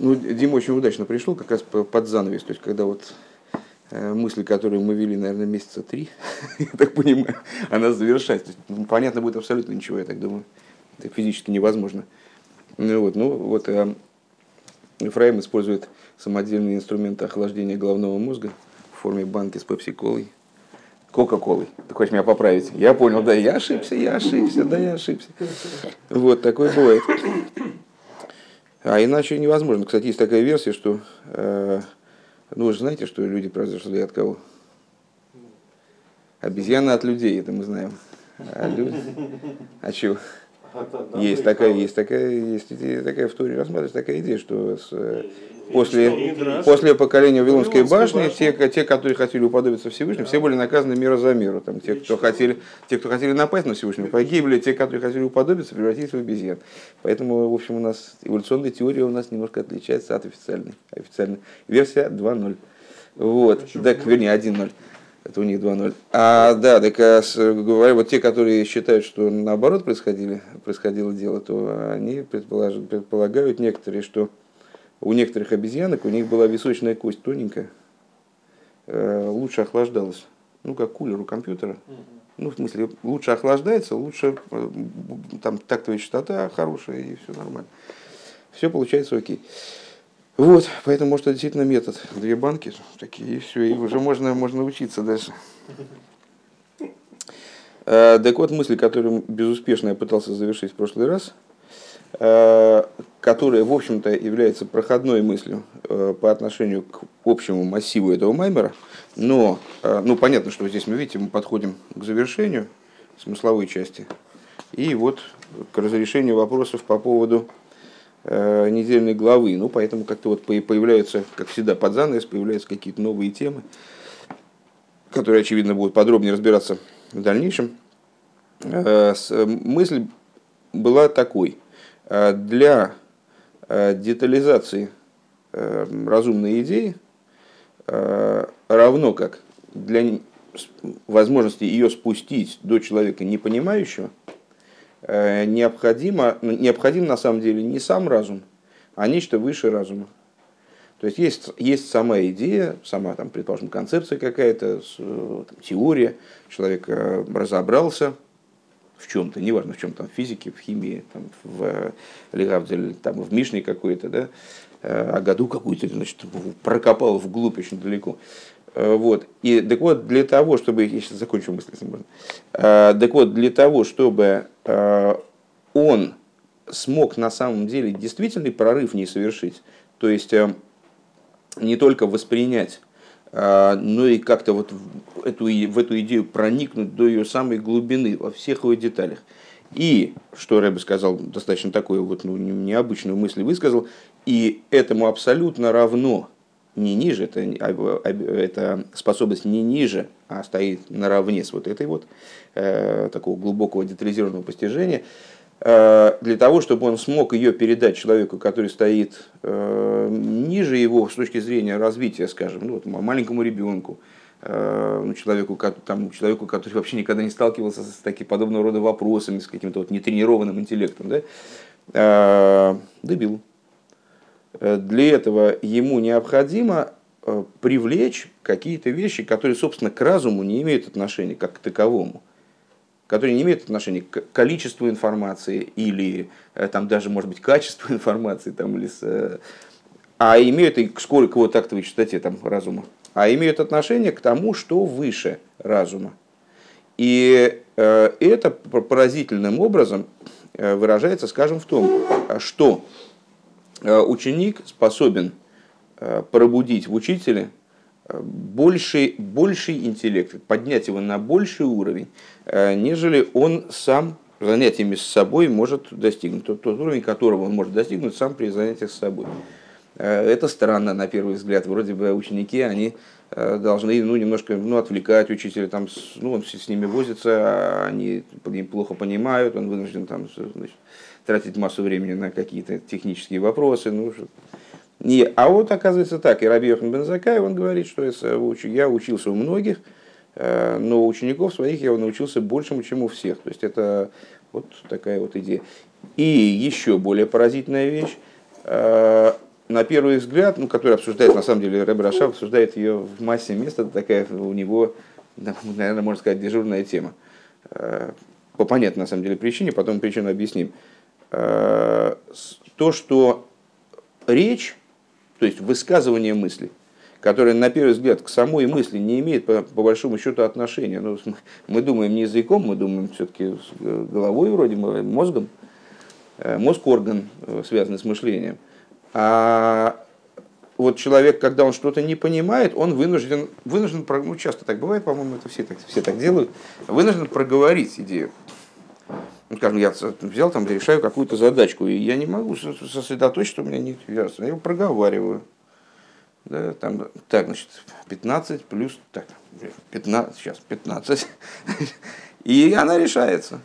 Ну, Дима очень удачно пришел, как раз под занавес, то есть когда вот э, мысли, которые мы вели, наверное, месяца три, я так понимаю, она завершается. Есть, понятно будет абсолютно ничего, я так думаю. Это физически невозможно. Ну вот, ну вот э, Ефраим использует самодельные инструменты охлаждения головного мозга в форме банки с пепси-колой. Кока-колой. Ты хочешь меня поправить? Я понял, да, я ошибся, я ошибся, да, я ошибся. Вот, такое бывает. А иначе невозможно. Кстати, есть такая версия, что... Э, ну, вы же знаете, что люди произошли от кого? Обезьяны от людей, это мы знаем. А люди... А чего? Есть такая, есть такая, есть такая в Туре рассматривается такая идея, что с, э, после, после поколения Вавилонской башни, те, те, которые хотели уподобиться Всевышнему, все были наказаны мера за меру. Там, те, кто хотели, те, кто хотели напасть на Всевышнего, погибли, те, которые хотели уподобиться, превратились в обезьян. Поэтому, в общем, у нас эволюционная теория у нас немножко отличается от официальной. Официальной. Версия 2.0. Вот. Так, вернее, 1.0. Это у них 2-0. А, да, так а, говоря, вот те, которые считают, что наоборот происходили, происходило дело, то они предполагают некоторые, что у некоторых обезьянок у них была височная кость тоненькая, э, лучше охлаждалась. Ну, как кулер у компьютера. Ну, в смысле, лучше охлаждается, лучше э, там тактовая частота хорошая и все нормально. Все получается окей. Вот, поэтому, может, это действительно метод. Две банки такие, и все, и уже можно, можно учиться дальше. Э, так вот, мысль, которую безуспешно я пытался завершить в прошлый раз, которая, в общем-то, является проходной мыслью э, по отношению к общему массиву этого маймера, но, ну, понятно, что здесь мы, видите, мы подходим к завершению смысловой части, и вот к разрешению вопросов по поводу Э, недельной главы. Ну, поэтому как-то вот появляются, как всегда, под занавес, появляются какие-то новые темы, которые, очевидно, будут подробнее разбираться в дальнейшем. Э, мысль была такой. Э, для детализации разумной идеи, равно как для возможности ее спустить до человека непонимающего, Э, необходимо, ну, необходим на самом деле не сам разум, а нечто выше разума. То есть есть, есть сама идея, сама, там, предположим, концепция какая-то, теория, человек э, разобрался в чем-то, неважно в чем там, в физике, в химии, там, в Легавдель, там, в Мишне какой-то, да, э, а году какую-то, значит, прокопал вглубь очень далеко. Э, вот. И так вот, для того, чтобы... Я сейчас закончу мысль, если можно. Э, так вот, для того, чтобы э, он смог на самом деле действительный прорыв не совершить, то есть не только воспринять, но и как-то вот в эту, в эту идею проникнуть до ее самой глубины, во всех ее деталях. И, что Рэбе сказал, достаточно такую вот ну, необычную мысль высказал, и этому абсолютно равно не ниже, это, это способность не ниже, а стоит наравне с вот этой вот э, такого глубокого детализированного постижения, для того, чтобы он смог ее передать человеку, который стоит э, ниже его с точки зрения развития, скажем, ну, вот, маленькому ребенку, э, ну, человеку, там, человеку, который вообще никогда не сталкивался с таким подобного рода вопросами, с каким-то вот нетренированным интеллектом, да, э, дебил. Э, для этого ему необходимо э, привлечь какие-то вещи, которые, собственно, к разуму не имеют отношения как к таковому, которые не имеют отношения к количеству информации или э, там даже, может быть, качеству информации, там, или с, а имеют и к скорой к тактовой частоте там, разума, а имеют отношение к тому, что выше разума. И это поразительным образом выражается, скажем, в том, что Э, ученик способен э, пробудить в учителе э, больший, больший интеллект, поднять его на больший уровень, нежели он сам занятиями с собой может достигнуть. Тот, тот уровень, которого он может достигнуть сам при занятиях с собой. Это странно на первый взгляд. Вроде бы ученики, они должны ну, немножко ну, отвлекать учителя, там, ну, он с ними возится, они плохо понимают, он вынужден там, значит, тратить массу времени на какие-то технические вопросы. Ну, не, а вот оказывается так, и Раби Йохан Бензакай, он говорит, что я учился у многих, э, но учеников своих я научился большему, чем у всех. То есть это вот такая вот идея. И еще более поразительная вещь, э, на первый взгляд, ну, который обсуждает, на самом деле, Рэб Раша обсуждает ее в массе мест, это такая у него, наверное, можно сказать, дежурная тема. Э, по понятной, на самом деле, причине, потом причину объясним. Э, то, что речь, то есть высказывание мысли, которое на первый взгляд к самой мысли не имеет по, по большому счету отношения. Ну, мы думаем не языком, мы думаем все-таки э, головой вроде, мозгом. Мозг орган, связанный с мышлением. А вот человек, когда он что-то не понимает, он вынужден, вынужден, ну часто так бывает, по-моему, это все так, все так делают, вынужден проговорить идею. Ну, скажем, я взял там, решаю какую-то задачку, и я не могу сосредоточиться, у меня нет ясно. Я его проговариваю. Да, там, так, значит, 15 плюс, так, 15, сейчас 15. И она решается.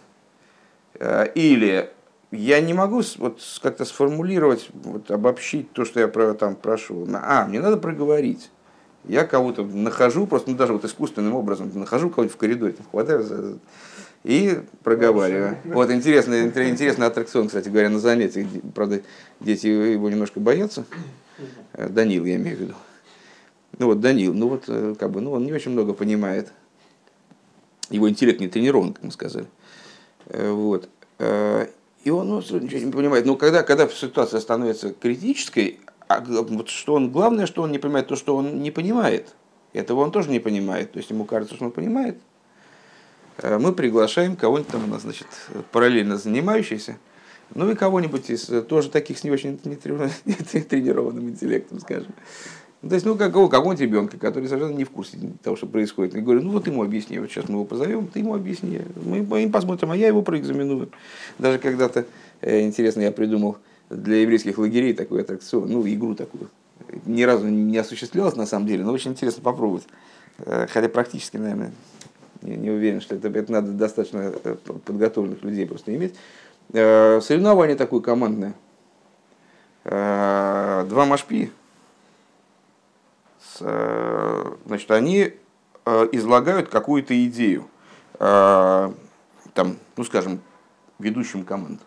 Э, или я не могу вот как-то сформулировать, вот, обобщить то, что я про, там прошу. А, мне надо проговорить. Я кого-то нахожу, просто ну, даже вот искусственным образом нахожу кого-нибудь в коридоре, там, хватаю за, и проговариваю. Вот интересный, интересный аттракцион, кстати говоря, на занятиях. Правда, дети его немножко боятся. Э, Данил, я имею в виду. Ну вот Данил, ну вот э, как бы, ну он не очень много понимает. Его интеллект не тренирован, как мы сказали. Э, вот. И он ну, ничего не понимает. Но когда, когда ситуация становится критической, а, вот что он, главное, что он не понимает то, что он не понимает. Этого он тоже не понимает. То есть ему кажется, что он понимает. Э, мы приглашаем кого-нибудь там у нас, значит, параллельно занимающийся, ну и кого-нибудь из тоже таких с не очень тренированным интеллектом, скажем. Ну, то есть, ну, какого, какого-нибудь ребенка, который совершенно не в курсе того, что происходит. Я говорю, ну вот ему объясни, вот сейчас мы его позовем, ты ему объясни. Мы, мы посмотрим, а я его проэкзаменую. Даже когда-то, э, интересно, я придумал для еврейских лагерей такой аттракцион, ну, игру такую. Ни разу не осуществлялась на самом деле, но очень интересно попробовать. Э, хотя практически, наверное, не, не уверен, что это, это надо достаточно э, подготовленных людей просто иметь. Э, соревнование такое командное. Э, два машпи, значит, они излагают какую-то идею, там, ну, скажем, ведущим команд.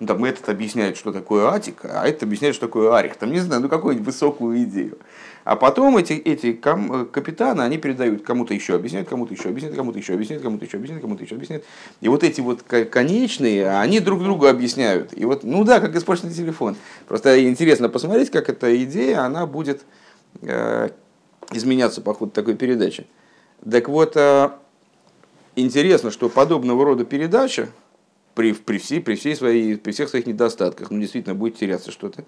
Ну, там этот объясняет, что такое атика, а этот объясняет, что такое арих. Там, не знаю, ну, какую-нибудь высокую идею. А потом эти, эти кам, капитаны, они передают кому-то еще объясняют, кому-то еще объясняют, кому-то еще объясняют, кому-то еще объясняют, кому-то еще объясняют. И вот эти вот конечные, они друг другу объясняют. И вот, ну да, как испорченный телефон. Просто интересно посмотреть, как эта идея, она будет Э, изменяться по ходу такой передачи. Так вот, э, интересно, что подобного рода передача при, при, всей, при, всей своей, при всех своих недостатках, ну действительно будет теряться что-то,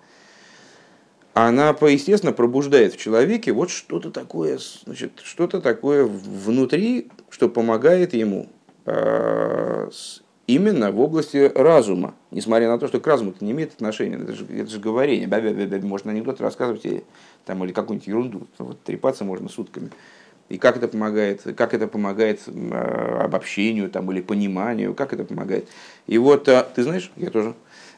она, естественно, пробуждает в человеке вот что-то такое, значит, что-то такое внутри, что помогает ему э, именно в области разума, несмотря на то, что к разуму это не имеет отношения, это же, это же говорение, бя -бя -бя -бя, можно анекдот рассказывать или, там, или какую-нибудь ерунду, вот, трепаться можно сутками. И как это помогает, как это помогает э, обобщению там, или пониманию, как это помогает. И вот, э, ты знаешь, я тоже,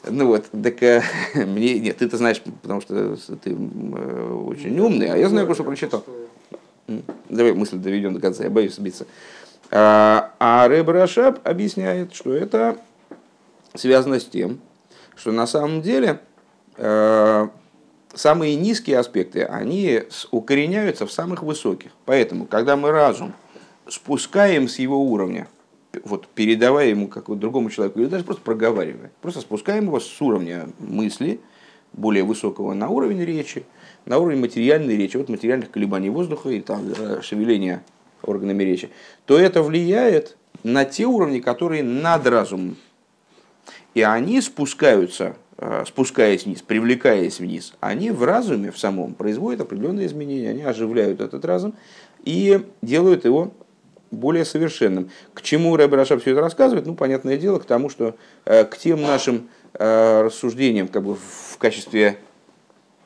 ну вот, так э, мне, нет, ты это знаешь, потому что ты э, очень умный, а я знаю, что прочитал. Давай мысль доведем до конца, я боюсь сбиться. А, а Рэб Рашаб объясняет, что это связано с тем, что на самом деле э, самые низкие аспекты, они укореняются в самых высоких. Поэтому, когда мы разум спускаем с его уровня, вот передавая ему как другому человеку, или даже просто проговаривая, просто спускаем его с уровня мысли, более высокого на уровень речи, на уровень материальной речи, вот материальных колебаний воздуха и там э, шевеления органами речи, то это влияет на те уровни, которые над разумом. И они спускаются, спускаясь вниз, привлекаясь вниз, они в разуме, в самом, производят определенные изменения, они оживляют этот разум и делают его более совершенным. К чему Рэбер Рашаб все это рассказывает? Ну, понятное дело, к тому, что э, к тем нашим э, рассуждениям как бы в качестве,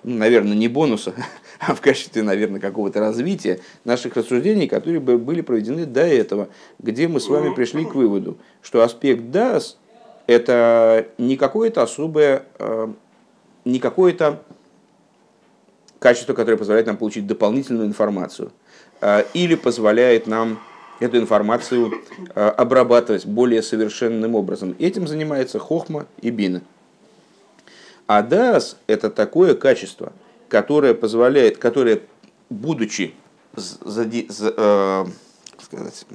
ну, наверное, не бонуса, а в качестве, наверное, какого-то развития наших рассуждений, которые были проведены до этого, где мы с вами пришли к выводу, что аспект дас – это не какое-то особое, э, не какое-то качество, которое позволяет нам получить дополнительную информацию э, или позволяет нам эту информацию э, обрабатывать более совершенным образом. Этим занимается Хохма и Бина. А дас – это такое качество, которое позволяет, которое, будучи зади, за, э, сказать,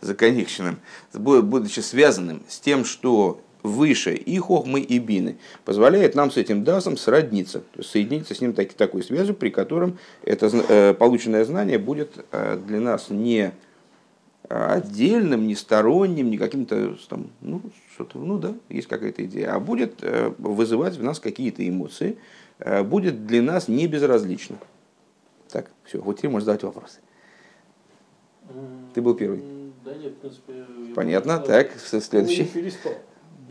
законнекшенным, будучи связанным с тем, что выше и хохмы, и бины, позволяет нам с этим дасом сродниться, то есть соединиться с ним так, такой связью, при котором это э, полученное знание будет э, для нас не отдельным, не сторонним, не каким-то там, ну, что-то, ну да, есть какая-то идея, а будет э, вызывать в нас какие-то эмоции, э, будет для нас не безразлично. Так, все, вот теперь можешь задавать вопросы. Ты был первый. Да нет, в принципе... Понятно, так, следующий.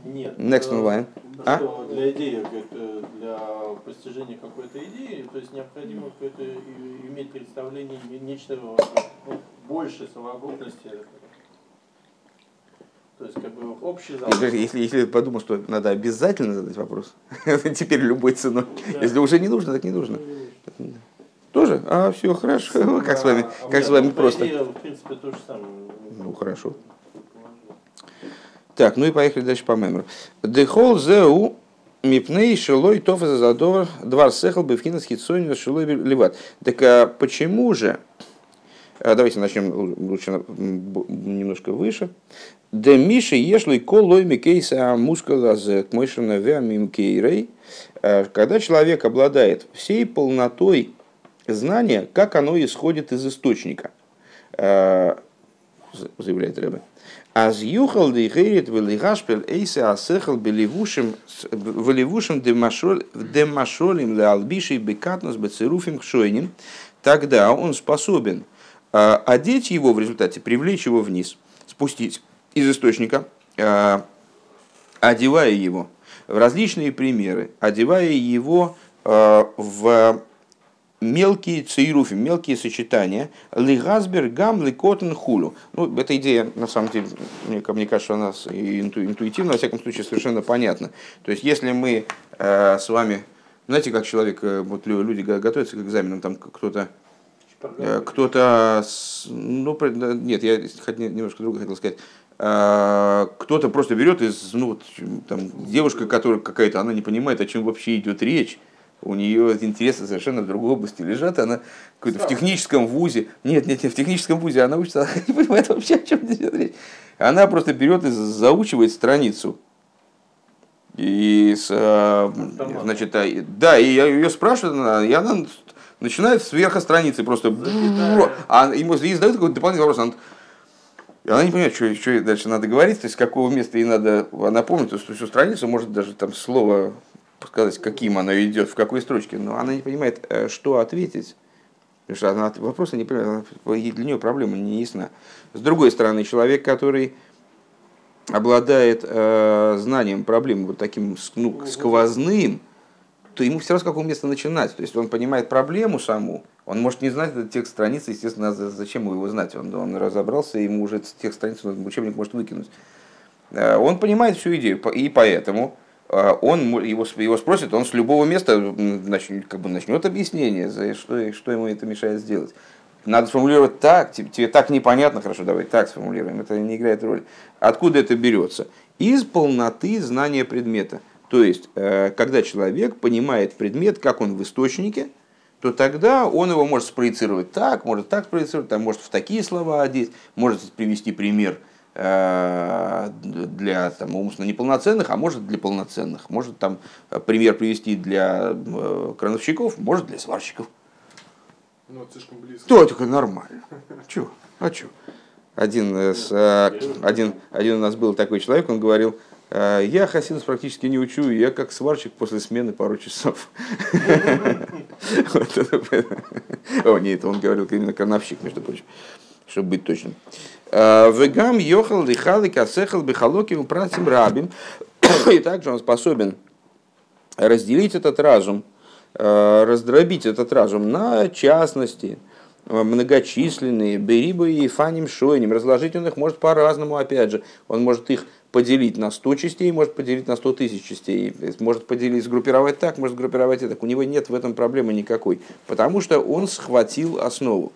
Нет. Next in line. А? Что для идеи, для постижения какой-то идеи, то есть необходимо какое-то иметь представление нечто ну, больше совокупности. То есть, как бы общий залог. Если, если, если подумал, что надо обязательно задать вопрос, теперь любой ценой. Да. Если уже не нужно, так не нужно. Ну, Тоже? А, все, хорошо. Как с вами, а, как с вами просто. в принципе, то же самое. Ну, хорошо. Так, ну и поехали дальше по мемору. Дехол зеу мипней шилой тофа задор двар сехал бы в кинас хитсонин шилой ливат. Так а почему же а, Давайте начнем лучше немножко выше. Де Миши ешлый колой микейса мускула з кмойшина веамимкейрей. А, когда человек обладает всей полнотой знания, как оно исходит из источника, а, заявляет Рэбе. Аз юхал ли гейрит велигашпел эйсе асехал беливушим веливушим демашолим ле албишей бекатнос бецеруфим хшойним, тогда он способен а, одеть его в результате, привлечь его вниз, спустить из источника, а, одевая его в различные примеры, одевая его а, в мелкие цейруфи, мелкие сочетания. Лигазбер гам ликотен хулу. Ну, эта идея, на самом деле, мне, мне кажется, у нас интуитивно, во всяком случае, совершенно понятна. То есть, если мы э, с вами, знаете, как человек, э, вот люди готовятся к экзаменам, там кто-то э, кто-то, ну, нет, я немножко другое хотел сказать, э, кто-то просто берет из, ну, вот, там, девушка, которая какая-то, она не понимает, о чем вообще идет речь, у нее интересы совершенно в другой области лежат, она в техническом вузе, нет, нет, нет, в техническом вузе она учится, она не понимает вообще, о чем идет речь. Она просто берет и заучивает страницу. И, с, а, значит, а, да, и я ее спрашиваю, и она начинает сверху страницы просто, а ему задают какой-то дополнительный вопрос, она, и она не понимает, что, что дальше надо говорить, то есть с какого места ей надо напомнить, что всю страницу, может даже там слово сказать, каким оно идет, в какой строчке, но она не понимает, э, что ответить. Потому что она вопросы не понимает, для нее проблема не ясна. С другой стороны, человек, который обладает э, знанием проблемы вот таким ну, сквозным, то ему все равно с какого места начинать. То есть он понимает проблему саму, он может не знать этот текст страницы, естественно, зачем его знать. Он, он разобрался, ему уже текст страницы учебник может выкинуть. Э, он понимает всю идею, и поэтому он его, его спросит, он с любого места начнет, как бы начнет объяснение, за что, что ему это мешает сделать. Надо сформулировать так, тебе, тебе так непонятно, хорошо, давай так сформулируем, это не играет роли. Откуда это берется? Из полноты знания предмета. То есть, э, когда человек понимает предмет, как он в источнике, то тогда он его может спроецировать так, может так спроецировать, там, может в такие слова одеть, может привести пример – для там, умственно неполноценных, а может для полноценных. Может там э, пример привести для э, крановщиков, может для сварщиков. Ну, это слишком близко. То, только нормально. Че? А че? Один, с, один, один у нас был такой человек, он говорил, я хасидус практически не учу, я как сварщик после смены пару часов. О, нет, он говорил именно крановщик, между прочим, чтобы быть точным. Э, Вегам йохал лихалы касехал бихалоки упратим рабим. И также он способен разделить этот разум, э, раздробить этот разум на частности, э, многочисленные, берибы и фаним шойним. Разложить он их может по-разному, опять же. Он может их поделить на 100 частей, может поделить на 100 тысяч частей. Может поделить, сгруппировать так, может сгруппировать так. У него нет в этом проблемы никакой. Потому что он схватил основу.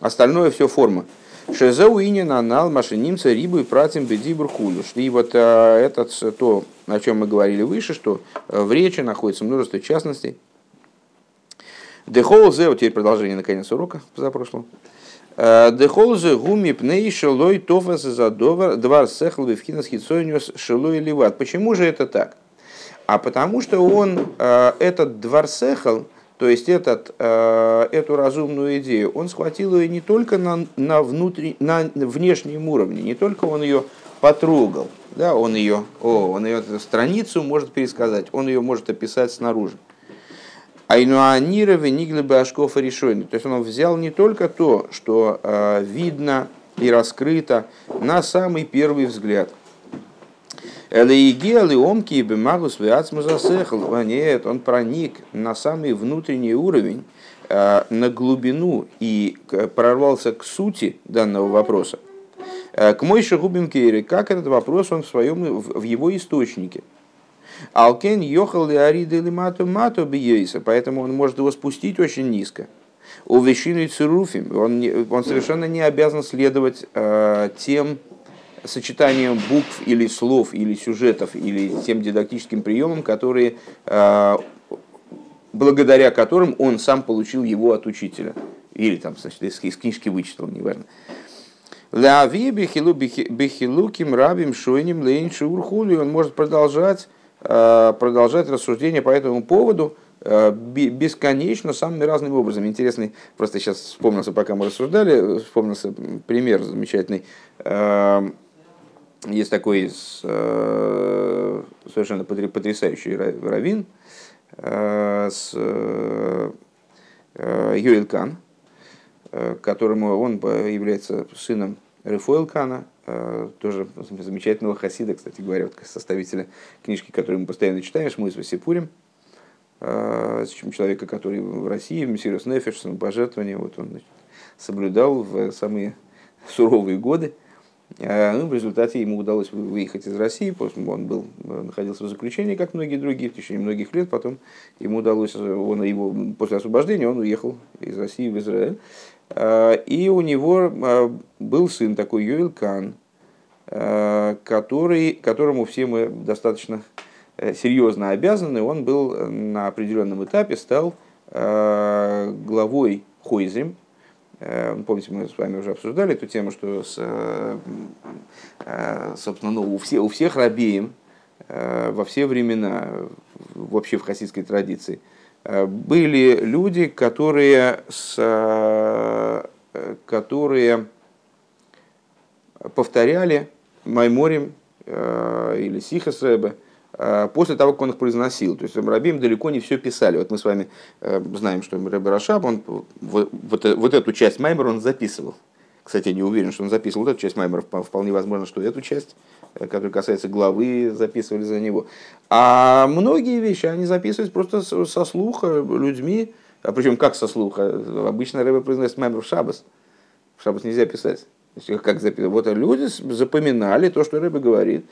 Остальное все форма. Шезау инин анал машинимца рибу и пратим бедибр хулюш. И вот а, это то, о чем мы говорили выше, что в речи находится множество частностей. Дехолзе, вот теперь продолжение наконец урока позапрошлого. Дехолзе гуми пней шелой тофас за двар сехл вивхинас хитсониус шелой ливат. Почему же это так? А потому что он, этот двар сехл, то есть этот, э, эту разумную идею, он схватил ее не только на, на, внутри, на внешнем уровне, не только он ее потрогал, да, он ее, о, он ее страницу может пересказать, он ее может описать снаружи. Айнуанира вениглебе ашкофа решойный. То есть он взял не только то, что э, видно и раскрыто на самый первый взгляд – Элеигел омки и бемагус виацмузасехл. Нет, он проник на самый внутренний уровень, э, на глубину и прорвался к сути данного вопроса. Э, к Мойше Губин Кейри, как этот вопрос он в, своем, в его источнике. Алкен йохал ли ариды или мату мату биейса, поэтому он может его спустить очень низко. У вещину и цируфим, он, он совершенно не обязан следовать э, тем сочетанием букв или слов, или сюжетов, или тем дидактическим приемам, которые, а, благодаря которым он сам получил его от учителя. Или там, значит, из книжки вычитал, неважно. Лави бихилуким рабим шойним лейн шурхули. Он может продолжать, а, продолжать рассуждения по этому поводу а, бесконечно, самыми разными образами. Интересный, просто сейчас вспомнился, пока мы рассуждали, вспомнился пример замечательный есть такой э, совершенно потрясающий раввин э, с э, Юрий Кан, которому он является сыном Рефуэл Кана, тоже замечательного хасида, кстати говоря, вот составителя книжки, которую мы постоянно читаем, Шмуис Васипурим, человека, который в России, в Мессирус Нефеш, пожертвования, вот он значит, соблюдал в самые суровые годы – ну, в результате ему удалось выехать из России, после он был, э, находился в заключении, как многие другие, в течение многих лет. Потом ему удалось, э, он, его, после освобождения он уехал из России в Израиль. И у него был сын такой Юэл Кан, который, которому все мы достаточно серьезно обязаны. Он был на определенном этапе, стал главой Хойзем, Э, помните, мы с вами уже обсуждали эту тему, что, с, э, э, собственно, ну, у, все, у всех рабеем во все времена, вообще в хасидской традиции, были люди, которые, с, которые повторяли Майморим или Сихас Рэбе, Э, после того, как он их произносил. То есть Рабим далеко не все писали. Вот мы с вами э, знаем, что Рэбе Рашаб, он вот, вот, вот эту часть Маймера он записывал. Кстати, я не уверен, что он записывал вот эту часть Маймера. Вполне возможно, что эту часть, э, которая касается главы, записывали за него. А многие вещи они записывались просто со слуха людьми. А причем как со слуха? Обычно Рэбе произносит Маймер в Шабас. В Шабас нельзя писать. Как записывать? Вот люди запоминали то, что Рэбе говорит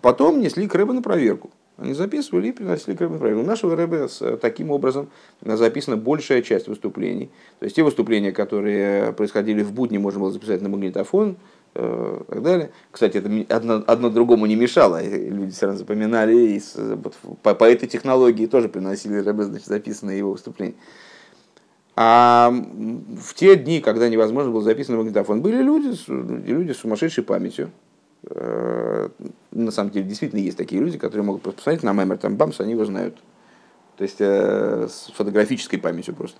Потом несли к Рэбе на проверку. Они записывали и приносили к Рэбе на проверку. У нашего Рэбе таким образом записана большая часть выступлений. То есть те выступления, которые происходили в будни, можно было записать на магнитофон, э, и так далее. Кстати, это одно, одно другому не мешало. Люди все равно запоминали. И вот, по, по этой технологии тоже приносили значит, записанные его выступления. А в те дни, когда невозможно было записать на магнитофон, были люди, люди с сумасшедшей памятью, Э, на самом деле действительно есть такие люди, которые могут просто посмотреть на мемер, там бамс, они его знают. То есть э, с фотографической памятью просто.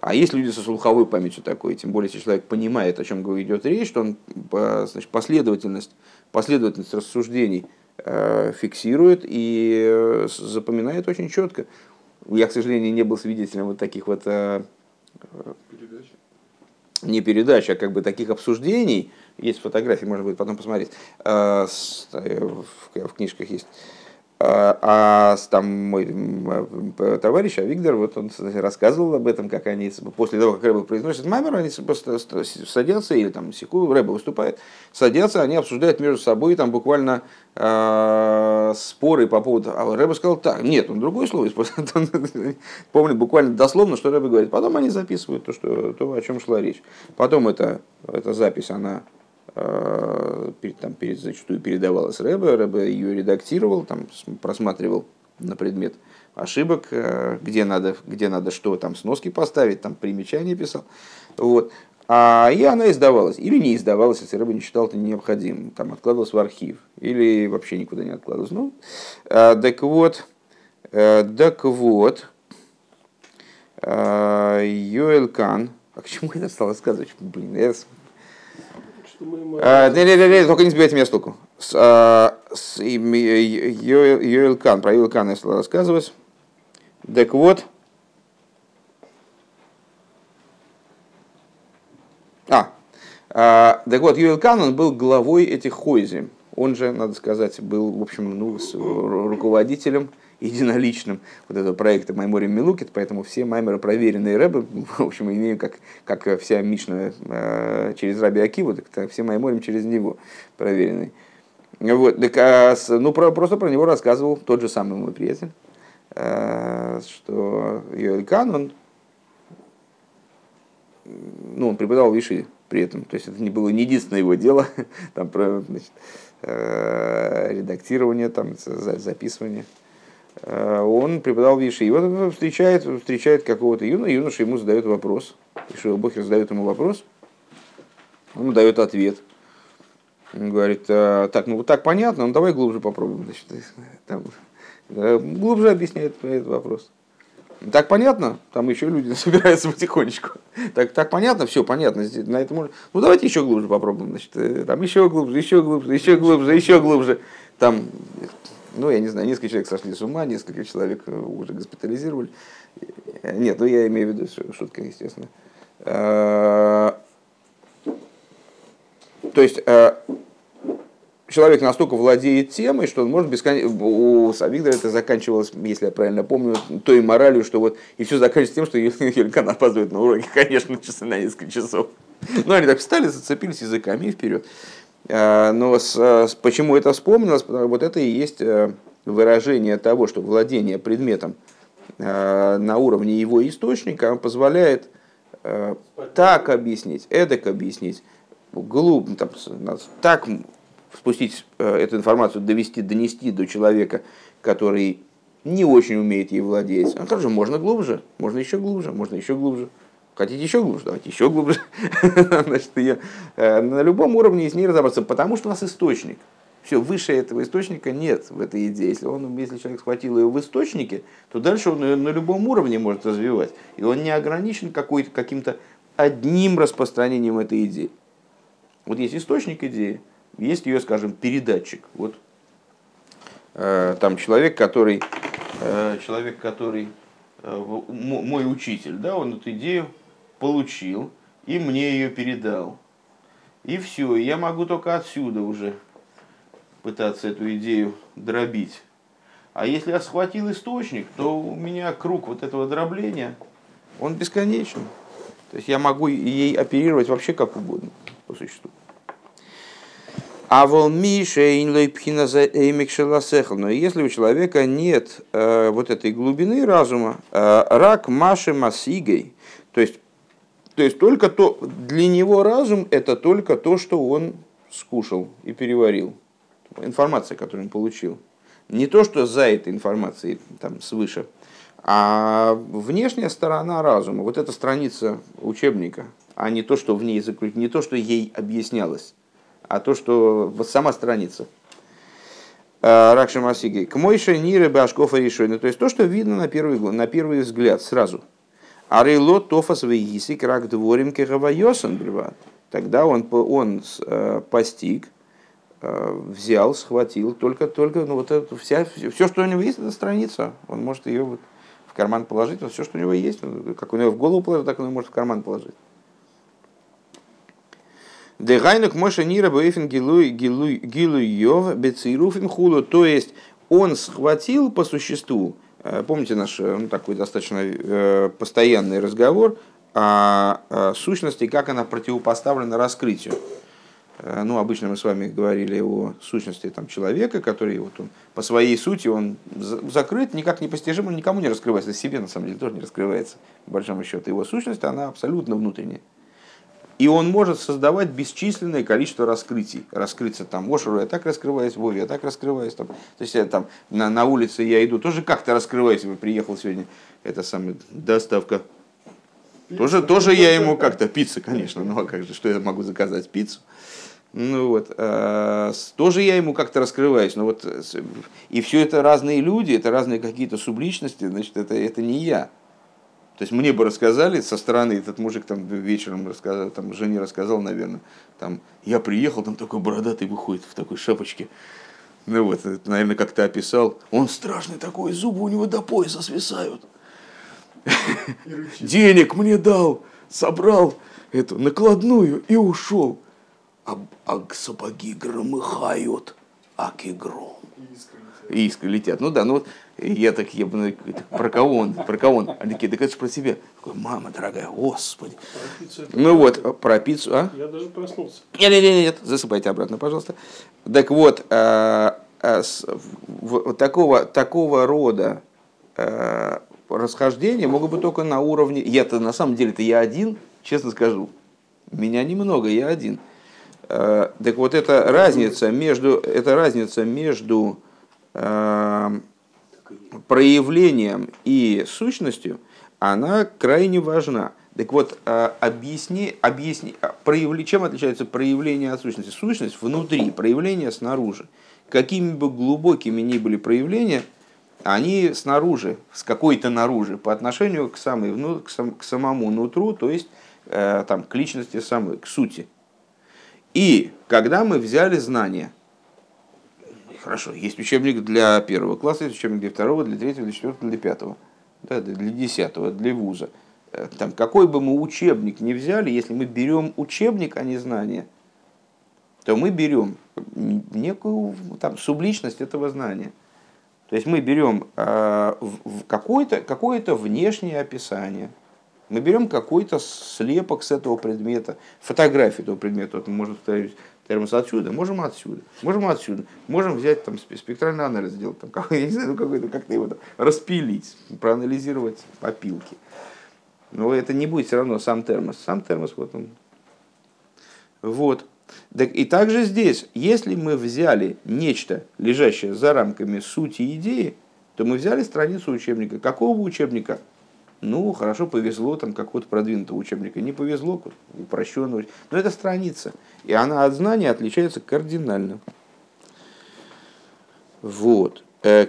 А есть люди со слуховой памятью такой, тем более, если человек понимает, о чем идет речь, что он значит, последовательность, последовательность рассуждений э, фиксирует и запоминает очень четко. Я, к сожалению, не был свидетелем вот таких вот передач. не передач, а как бы таких обсуждений, есть фотографии, можно будет потом посмотреть. Э, в книжках есть А, а там мой товарищ Авигдор, вот он рассказывал об этом, как они после того, как Рэба произносит мамер, они просто садятся, или там секу, Рэба выступает, садятся, они обсуждают между собой там буквально э, споры по поводу... А Рэба сказал так, нет, он другое слово использует. Помню буквально дословно, что Рэба говорит. Потом они записывают то, что, то о чем шла речь. Потом эта, эта запись, она Э, там, перед, зачастую передавалась Рэбе, Рэбе ее редактировал, там, просматривал на предмет ошибок, э, где надо, где надо что, там сноски поставить, там примечания писал. Вот. А и она издавалась. Или не издавалась, если Рэбе не считал это необходимым. Там откладывалась в архив. Или вообще никуда не откладывалась. Ну, э, так вот, так вот, Йоэль Кан, а к чему я стал рассказывать? Блин, я а, не, не, не, только не сбивайте меня с толку. Йоэл Кан, про Йоэл Кан я стал рассказывать. Так вот, а, а, так вот, Юэл Кан, он был главой этих хойзи. Он же, надо сказать, был, в общем, ну, руководителем единоличным вот этого проекта Майморим Милукит, поэтому все маймеры проверенные рэбы, в общем, имеем как, как вся Мишна э, через Раби Акиву, так все Майморим через него проверенные. Вот, так, а, ну, про, просто про него рассказывал тот же самый мой приятель, э, что Йоэль Кан, он, ну, он преподавал Виши при этом, то есть это не было не единственное его дело, там про значит, э, редактирование, там, записывание. Э, он преподавал Виши. И вот встречает, встречает какого-то юноша, юноша ему задает вопрос. И что Бохер задает ему вопрос, он дает ответ. Он говорит, «А, так, ну вот так понятно, ну давай глубже попробуем. Значит, там, глубже объясняет этот вопрос. Так понятно? Там еще люди собираются потихонечку. Так, так понятно? Все понятно. На это можно... Ну давайте еще глубже попробуем. Значит, э, там еще глубже, еще глубже, еще глубже, еще глубже. Там ну, я не знаю, несколько человек сошли с ума, несколько человек э, уже госпитализировали. Нет, ну я имею в виду шутка, естественно. А, то есть э, человек настолько владеет темой, что он может бесконечно... У Савигдора это заканчивалось, если я правильно помню, той моралью, что вот и все заканчивается тем, что Юлькан опаздывает на уроки, конечно, часы на несколько часов. Ну, они так встали, зацепились языками и вперед. А, но с, с, почему это вспомнилось? Потому вот это и есть э, выражение того, что владение предметом э, на уровне его источника позволяет э, так объяснить, эдак объяснить, глубь, там, так спустить эту информацию, довести, донести до человека, который не очень умеет ей владеть. А хорошо, можно глубже, можно еще глубже, можно еще глубже. Хотите еще глубже? Давайте еще глубже. Значит, ее, э, на любом уровне с ней разобраться, потому что у нас источник. Все, выше этого источника нет в этой идее. Если, он, если человек схватил ее в источнике, то дальше он ее на любом уровне может развивать. И он не ограничен каким-то одним распространением этой идеи. Вот есть источник идеи, есть ее, скажем, передатчик. Вот э, там человек, который, э, человек, который мой учитель, да, он эту идею получил и мне ее передал. И все, я могу только отсюда уже пытаться эту идею дробить. А если я схватил источник, то у меня круг вот этого дробления, он бесконечен. То есть я могу ей оперировать вообще как угодно по существу. А Миша Но если у человека нет э, вот этой глубины разума, э, рак Маши Масигой, то есть то есть только то, для него разум это только то, что он скушал и переварил. Информация, которую он получил. Не то, что за этой информацией там свыше, а внешняя сторона разума, вот эта страница учебника, а не то, что в ней заключено, не то, что ей объяснялось, а то, что вот сама страница. А, Ракша Масиги. К мойше ниры башкофа решения. То есть то, что видно на первый, на первый взгляд сразу – Арило тофас вейси крак дворим кегавайосан бреват. Тогда он, он э, постиг, э, взял, схватил только, только ну, вот это, вся, все, что у него есть, это страница. Он может ее вот в карман положить, вот все, что у него есть, как у него в голову положить, так он может в карман положить. Дегайнук Моша Нира Бейфен Гилуй Йов Бецируфим Хулу. То есть он схватил по существу, помните наш ну, такой достаточно э, постоянный разговор о, сущности, как она противопоставлена раскрытию. Э, ну, обычно мы с вами говорили о сущности там, человека, который вот он, по своей сути он закрыт, никак не постижим, он никому не раскрывается, себе на самом деле тоже не раскрывается, по большому счету. Его сущность, она абсолютно внутренняя. И он может создавать бесчисленное количество раскрытий. Раскрыться там, Ошеру я так раскрываюсь, Вове я так раскрываюсь. Там. То есть я там на, на улице я иду, тоже как-то раскрываюсь. Приехал сегодня, это самая доставка. Пицца. Тоже, тоже я ему как-то, пицца, конечно, ну а как же, что я могу заказать, пиццу. Ну вот, э, тоже я ему как-то раскрываюсь, но вот, и все это разные люди, это разные какие-то субличности, значит, это, это не я. То есть мне бы рассказали со стороны, этот мужик там вечером рассказал, там жене рассказал, наверное, там, я приехал, там такой бородатый выходит в такой шапочке. Ну вот, это, наверное, как-то описал. Он страшный такой, зубы у него до пояса свисают. Денег мне дал, собрал эту накладную и ушел. А, а сапоги громыхают, аки гром. Искры летят. Ну да, ну вот я так, я ну, про кого он, про кого он? Они такие, да это же про тебя. Такой, мама дорогая, господи. Ну вот, про пиццу, а? Я даже проснулся. Нет, нет, нет, нет, засыпайте обратно, пожалуйста. Так вот, а, а, вот такого, такого рода а, расхождения могут быть только на уровне... Я-то на самом деле-то я один, честно скажу. Меня немного, я один. Так вот, эта разница между, эта разница между проявлением и сущностью, она крайне важна. Так вот, а, объясни, объясни, а, проявли, чем отличается проявление от сущности? Сущность внутри, проявление снаружи. Какими бы глубокими ни были проявления, они снаружи, с какой-то наружи, по отношению к, самой, к, сам, к самому нутру, то есть э, там, к личности самой, к сути. И когда мы взяли знание, Хорошо, есть учебник для первого класса, есть учебник для второго, для третьего, для четвертого, для пятого, да, для десятого, для вуза. Э, там, какой бы мы учебник ни взяли, если мы берем учебник, а не знание, то мы берем некую там, субличность этого знания. То есть мы берем э, какое-то какое внешнее описание, мы берем какой-то слепок с этого предмета, фотографию этого предмета. Вот мы можем термос отсюда, можем отсюда, можем отсюда, можем взять там спектральный анализ сделать, там, как, я не знаю, ну, какой-то как-то его там, распилить, проанализировать опилки. Но это не будет все равно сам термос. Сам термос, вот он. Вот. Так, и также здесь, если мы взяли нечто, лежащее за рамками сути идеи, то мы взяли страницу учебника. Какого учебника? Ну, хорошо, повезло, там какого-то продвинутого учебника. Не повезло, упрощенного. Но это страница. И она от знания отличается кардинально. Вот. Э,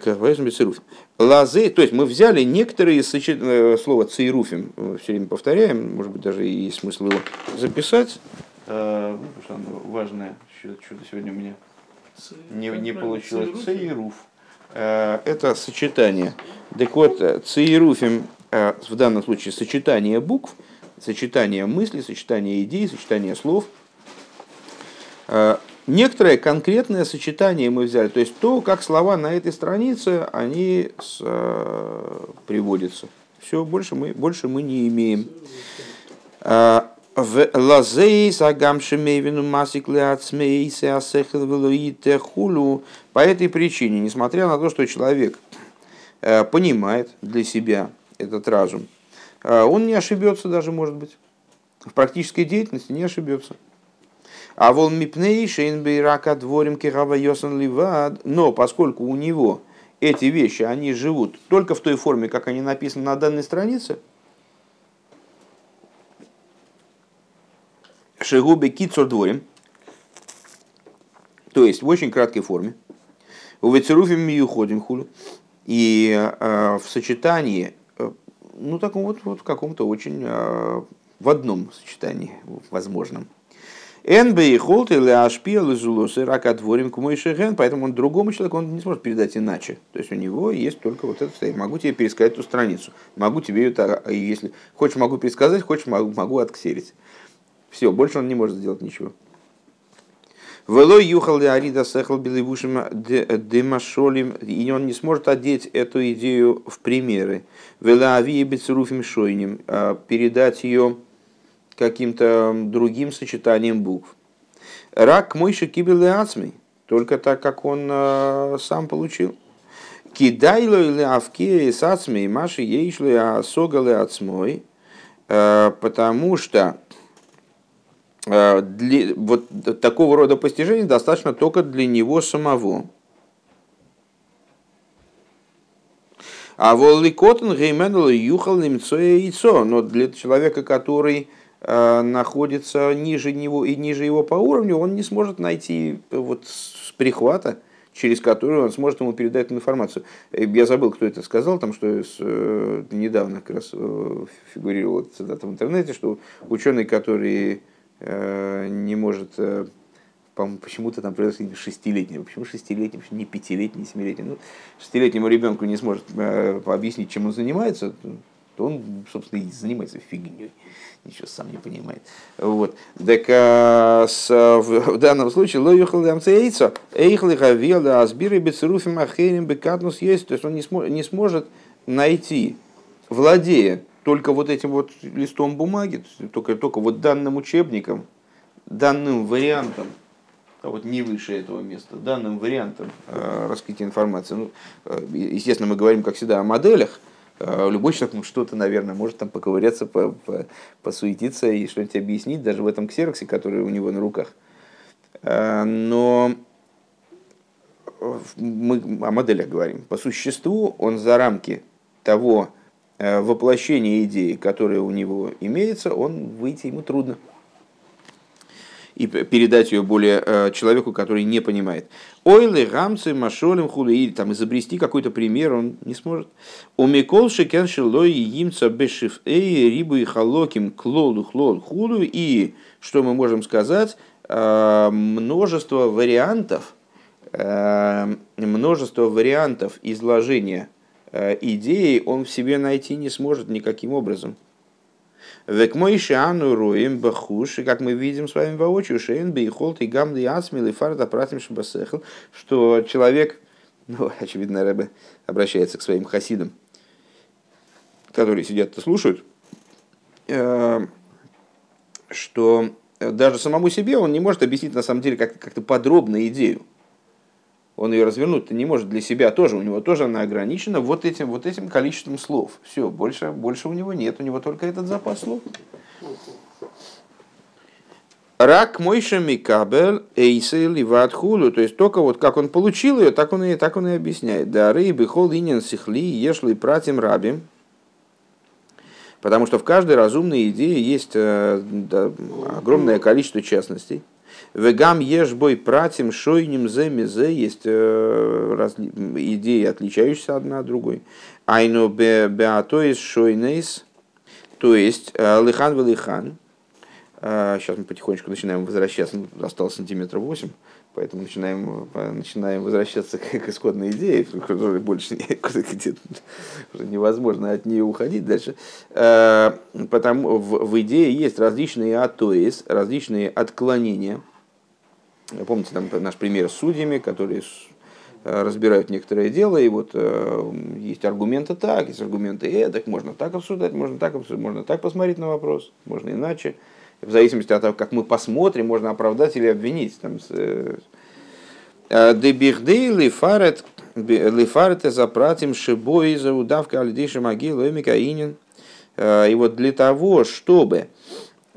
Лазы, то есть мы взяли некоторые сочет... Э, слова цейруфим, все время повторяем, может быть, даже и есть смысл его записать. Э, ну, потому что оно важное, что-то сегодня у меня не, не получилось. Цейруф. Это сочетание. Так вот, цейруфим Э, в данном случае сочетание букв, сочетание мыслей, сочетание идей, сочетание слов. Э, некоторое конкретное сочетание мы взяли, то есть то, как слова на этой странице, они с, э, приводятся. Все, больше мы, больше мы не имеем. В лазей сагам шемейвину масик хулу. По этой причине, несмотря на то, что человек понимает для себя, этот разум, а он не ошибется даже, может быть. В практической деятельности не ошибется. А вол мипней шейнбейрака дворим кирава йосан ливад. Но поскольку у него эти вещи, они живут только в той форме, как они написаны на данной странице, Шигубе кицор дворим, то есть в очень краткой форме, у Вецеруфим миюходим хулю, и э, в сочетании ну, таком вот, вот в каком-то очень, э, в одном сочетании возможном. НБ и холт или из улусы рака дворим к шеген, поэтому он другому человеку он не сможет передать иначе. То есть у него есть только вот это состояние. Могу тебе пересказать эту страницу. Могу тебе это, если хочешь, могу пересказать, хочешь, могу, могу отксерить. Все, больше он не может сделать ничего. Вело юхал арида сехал беливушим демашолим, и он не сможет одеть эту идею в примеры. Вела авия бецеруфим шойним, а передать ее каким-то другим сочетанием букв. Рак мойши кибел ацмей, только так, как он э, сам получил. Кидайло или авке с ацмей, маши ейшло асогалы ацмой, э, потому что для, вот такого рода постижения достаточно только для него самого. А волли котен гейменул юхал немцоя яйцо, но для человека, который Э, находится ниже него и ниже его по уровню, он не сможет найти вот с прихвата, через который он сможет ему передать информацию. Э, я забыл, кто это сказал, там, что э, недавно как раз фигурировала цитата в интернете, что ученый, который не может почему-то там произошло шестилетнего. Почему шестилетний, почему не пятилетний, не семилетний? Ну, шестилетнему ребенку не сможет объяснить, чем он занимается, то он, собственно, и занимается фигней ничего сам не понимает. Вот. Так а, с, в, в данном случае ло юхал ямцейца, эйхли хавела азбиры бецеруфим ахерим бекатнус есть, то есть он не, смо, не сможет найти, владея только вот этим вот листом бумаги, только, только вот данным учебником, данным вариантом, а вот не выше этого места, данным вариантом э, раскрытия информации. Ну, э, естественно, мы говорим, как всегда, о моделях, а любой человек ну, что-то, наверное, может там поковыряться, по, по, посуетиться и что-нибудь объяснить, даже в этом ксероксе, который у него на руках. А, но мы о моделях говорим. По существу он за рамки того э, воплощения идеи, которое у него имеется, он выйти ему трудно и передать ее более э, человеку, который не понимает. Ойлы, гамцы, машолем, худу, и там изобрести какой-то пример он не сможет. У Микол шекен шилой имца бешиф эй рибу и халоким клолу хлол худу. И что мы можем сказать? Э, множество вариантов, множество вариантов изложения идеи он в себе найти не сможет никаким образом. Век мой шану роем бахуш, и как мы видим с вами воочию, шейн бейхолт и гамды асмил и фарда пратим шабасехл, что человек, ну, очевидно, Рэбе обращается к своим хасидам, которые сидят и слушают, э, что даже самому себе он не может объяснить на самом деле как- как-то подробно идею он ее развернуть не может для себя тоже, у него тоже она ограничена вот этим, вот этим количеством слов. Все, больше, больше у него нет, у него только этот запас слов. Рак мойша микабель эйсел и ватхулу, то есть только вот как он получил ее, так он и, так он и объясняет. Да, рыбы хол инин сихли, ешли пратим раби. Потому что в каждой разумной идее есть э, огромное количество частностей. Вегам ешь бой пратим шойним зе мезе есть э, разли, идеи, отличающиеся одна от другой. Айно беатоис шойнейс, то есть э, лихан велихан. Сейчас э, мы потихонечку начинаем возвращаться, ну, осталось сантиметров 8, поэтому начинаем, начинаем возвращаться к, к исходной идее, которая больше невозможно от нее уходить дальше. Потому в, в идее есть различные атоис, различные отклонения – Помните там наш пример с судьями, которые э, разбирают некоторое дело, и вот э, есть аргументы так, есть аргументы э, так можно так обсуждать, можно так обсуждать, можно так посмотреть на вопрос, можно иначе. В зависимости от того, как мы посмотрим, можно оправдать или обвинить. Там, э, Дебихдей лифарет лифарет запратим шибой за удавка альдейши могилу инин. И вот для того, чтобы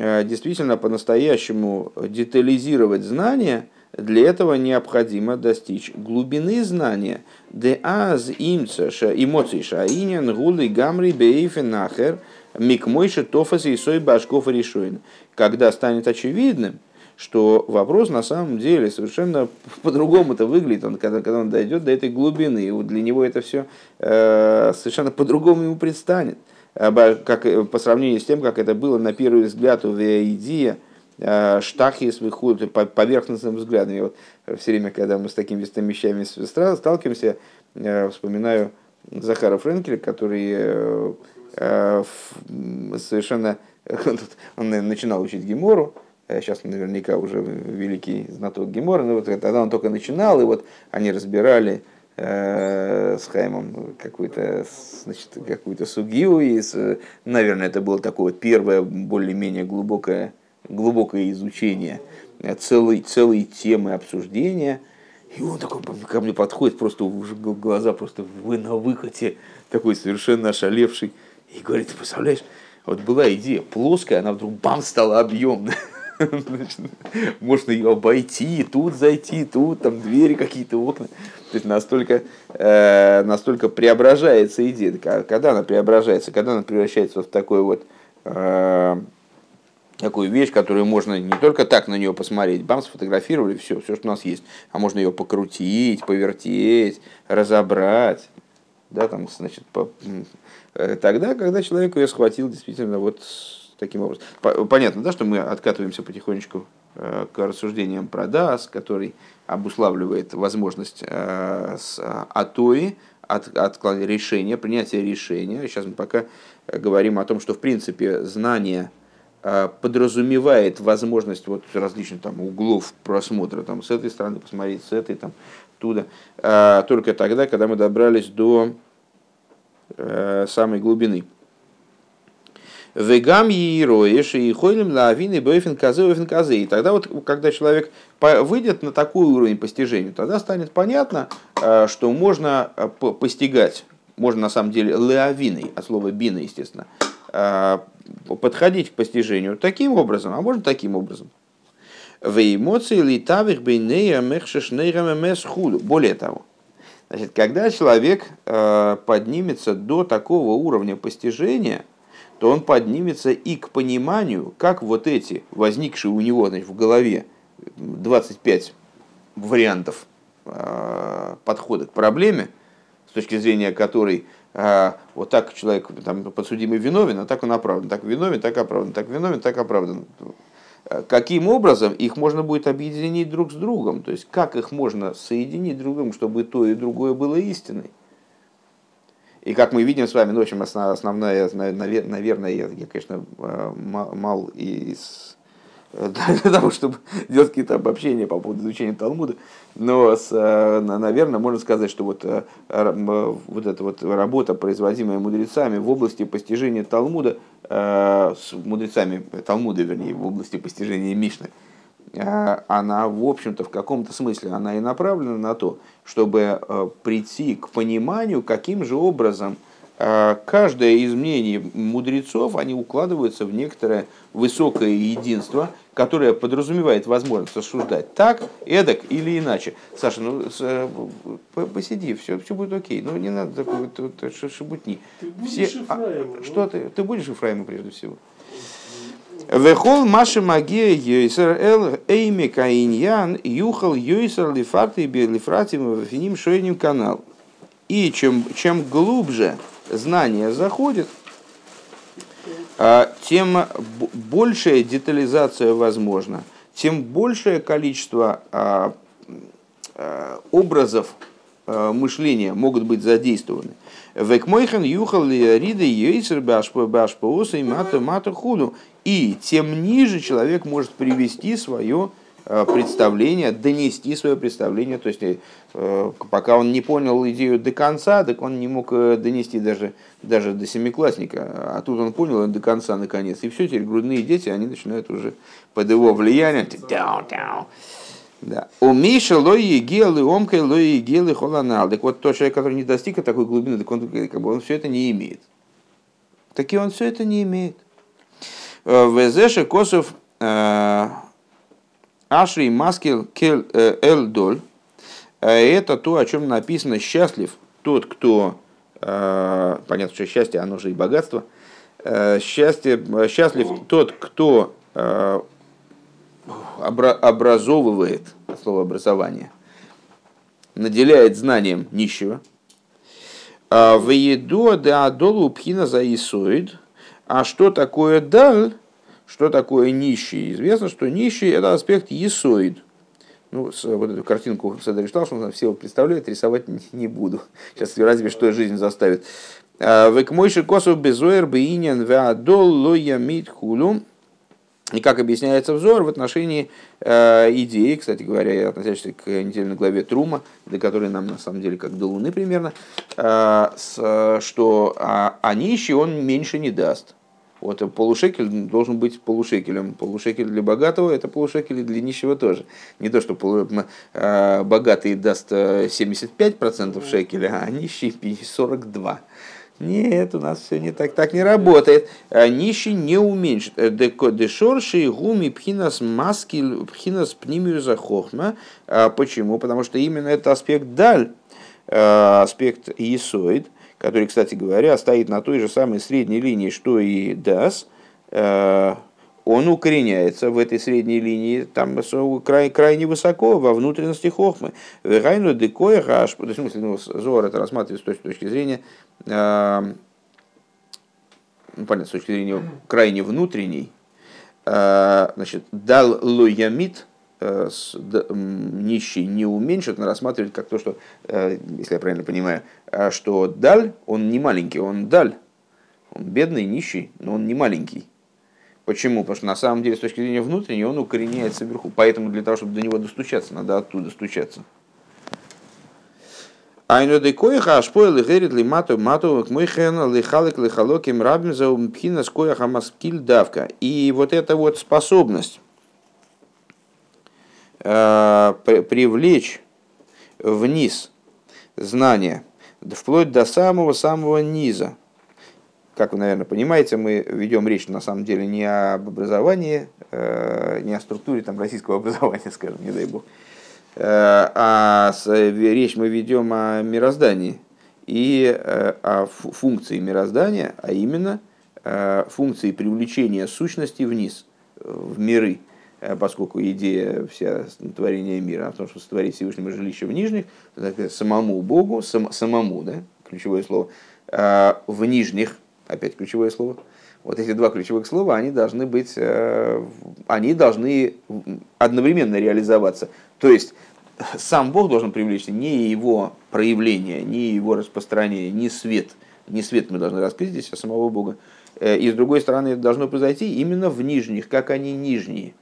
Э, действительно по-настоящему детализировать знания, для этого необходимо достичь глубины знания. Де аз имца ша эмоций шаинен гулы гамри бейфен нахер микмойши тофас и сой башков решойн. Когда станет очевидным, что вопрос на самом деле совершенно по-другому-то выглядит, он, когда, когда он дойдет до этой глубины, и для него это все э, совершенно по-другому ему предстанет как, э, по сравнению с тем, как это было на первый взгляд у Веидия, э, штахис выходит по поверхностным взглядом. И вот все время, когда мы с такими вещами сталкиваемся, э, вспоминаю Захара Френкеля, который совершенно он начинал учить Гемору, сейчас наверняка уже великий знаток Гемора, но вот тогда он только начинал, и вот они разбирали э, с Хаймом какую-то значит, какую-то сугию, и, наверное, это было такое первое более-менее глубокое, глубокое изучение целой, целой темы обсуждения. И он такой ко мне подходит, просто уже глаза просто вы на выходе, такой совершенно ошалевший, и говорит, ты представляешь, вот была идея плоская, она вдруг бам стала объемная. Можно ее обойти, тут зайти, тут там двери какие-то, окна. То есть настолько, э, настолько преображается идея. Когда она преображается, когда она превращается в такой вот э, такую вещь, которую можно не только так на нее посмотреть, бам, сфотографировали, все, все, что у нас есть, а можно ее покрутить, повертеть, разобрать, да, там, значит, по, э, тогда, когда человек ее схватил действительно вот таким образом. Понятно, да, что мы откатываемся потихонечку э, к рассуждениям про ДАС, который обуславливает возможность э, с АТОИ, от, от решения, принятия решения. Сейчас мы пока говорим о том, что в принципе знание подразумевает возможность вот различных там углов просмотра, там с этой стороны посмотреть, с этой там туда, только тогда, когда мы добрались до Э, самой глубины. Вегам и и хойлем лавины бойфен казы бойфен казы. И тогда вот, когда человек выйдет на такой уровень постижения, тогда станет понятно, э, что можно э, постигать, можно на самом деле леавиной, от слова бина, естественно, подходить к постижению таким образом, а можно таким образом. В эмоции литавих бейнея мехшеш Более того, Значит, когда человек э, поднимется до такого уровня постижения, то он поднимется и к пониманию, как вот эти возникшие у него значит, в голове 25 вариантов э, подхода к проблеме, с точки зрения которой э, вот так человек там, подсудимый виновен, а так он оправдан, так виновен, так оправдан, так виновен, так оправдан каким образом их можно будет объединить друг с другом, то есть как их можно соединить друг с другом, чтобы то и другое было истиной. И как мы видим с вами, ну, в общем, основная, наверное, я, я конечно, э, мал из для того, чтобы делать какие-то обобщения по поводу изучения Талмуда. Но, с, э, наверное, можно сказать, что вот, э, вот эта вот работа, производимая мудрецами в области постижения Талмуда, э, с мудрецами Талмуда, вернее, в области постижения Мишны, она, в общем-то, в каком-то смысле, она и направлена на то, чтобы прийти к пониманию, каким же образом – каждое из мнений мудрецов, они укладываются в некоторое высокое единство, которое подразумевает возможность рассуждать так, эдак или иначе. Саша, ну с, посиди, все, все будет окей. Ну не надо такой вот, шебутни. Ты все, а, что ты? Ты будешь Ифраимом прежде всего. Вехол маши магия йойсер эл эйми каиньян юхал йойсер лифарты лифратим вафиним шойним канал. И чем, чем глубже знание заходит, а, тем большая детализация возможна, тем большее количество а, а, образов мышления могут быть задействованы. Векмойхан юхал рида йейсер башпооса и мата мата худу. И тем ниже человек может привести свое представление, донести свое представление. То есть, э, пока он не понял идею до конца, так он не мог э, донести даже, даже до семиклассника. А тут он понял до конца наконец. И все, теперь грудные дети, они начинают уже под его влиянием. Да. У Миша лои гелы омкой лои гелы холанал. Так вот, тот человек, который не достиг такой глубины, так он, как бы, он все это не имеет. Таки он все это не имеет. Везеше Косов Ашри маскил кел э, элдоль. Э, это то, о чем написано «счастлив тот, кто...» э, Понятно, что счастье, оно же и богатство. Счастье, счастлив тот, кто образовывает, слово образование, наделяет знанием нищего. В еду да адолу пхина заисоид. А что такое даль? Что такое нищий? Известно, что нищий – это аспект есоид. Ну, с, вот эту картинку Седер Шталшин все представляют, рисовать не буду. Сейчас разве что жизнь заставит. А, Век мойши косов безоер бейнян веадол лоя мит хулу. И как объясняется взор в отношении э, идеи, кстати говоря, относящейся к недельной главе Трума, до которой нам на самом деле как до Луны примерно, э, с, что а, а нищий он меньше не даст. Вот полушекель должен быть полушекелем. Полушекель для богатого – это полушекель для нищего тоже. Не то, что полу, э, богатый даст 75% э, шекеля, а нищий 42%. Нет, у нас все не так, так не работает. А нищий не уменьшит. Э, дешорши гуми пхинас маски пхинас пнимиуза хохма. А почему? Потому что именно это аспект даль, э, аспект есоид, который, кстати говоря, стоит на той же самой средней линии, что и дас, э, он укореняется в этой средней линии, там край, крайне высоко, во внутренности хохмы. Гайну декоя хаш, в смысле, ну, Зор это рассматривает с точки зрения ну, понятно, с точки зрения крайне внутренней, значит, дал лоямит, э, нищий не уменьшит, но рассматривать как то, что, э, если я правильно понимаю, что даль, он не маленький, он даль. Он бедный, нищий, но он не маленький. Почему? Потому что на самом деле с точки зрения внутренней он укореняется вверху. Поэтому для того, чтобы до него достучаться, надо оттуда стучаться. Айно де коиха ашпойл и герит ли мату мату к мойхен лихалик лихалоким рабим за умпхина с коиха маскиль давка. И вот эта вот способность э, привлечь вниз знания, вплоть до самого-самого низа. Как вы, наверное, понимаете, мы ведем речь на самом деле не об образовании, э, не о структуре там, российского образования, скажем, не дай бог, Э, а речь мы ведем о мироздании и э, о функции мироздания, а именно функции привлечения сущности вниз, в миры, поскольку идея вся творения мира о том, что сотворить Всевышнему жилище в нижних, самому Богу, сам, самому, да, ключевое слово, в нижних, опять ключевое слово, вот эти два ключевых слова, они должны быть, они должны одновременно реализоваться. То есть сам Бог должен привлечься, не его проявление, не его распространение, не свет. Не свет мы должны раскрыть здесь, а самого Бога. Э, и с другой стороны, это должно произойти именно в нижних, как они нижние.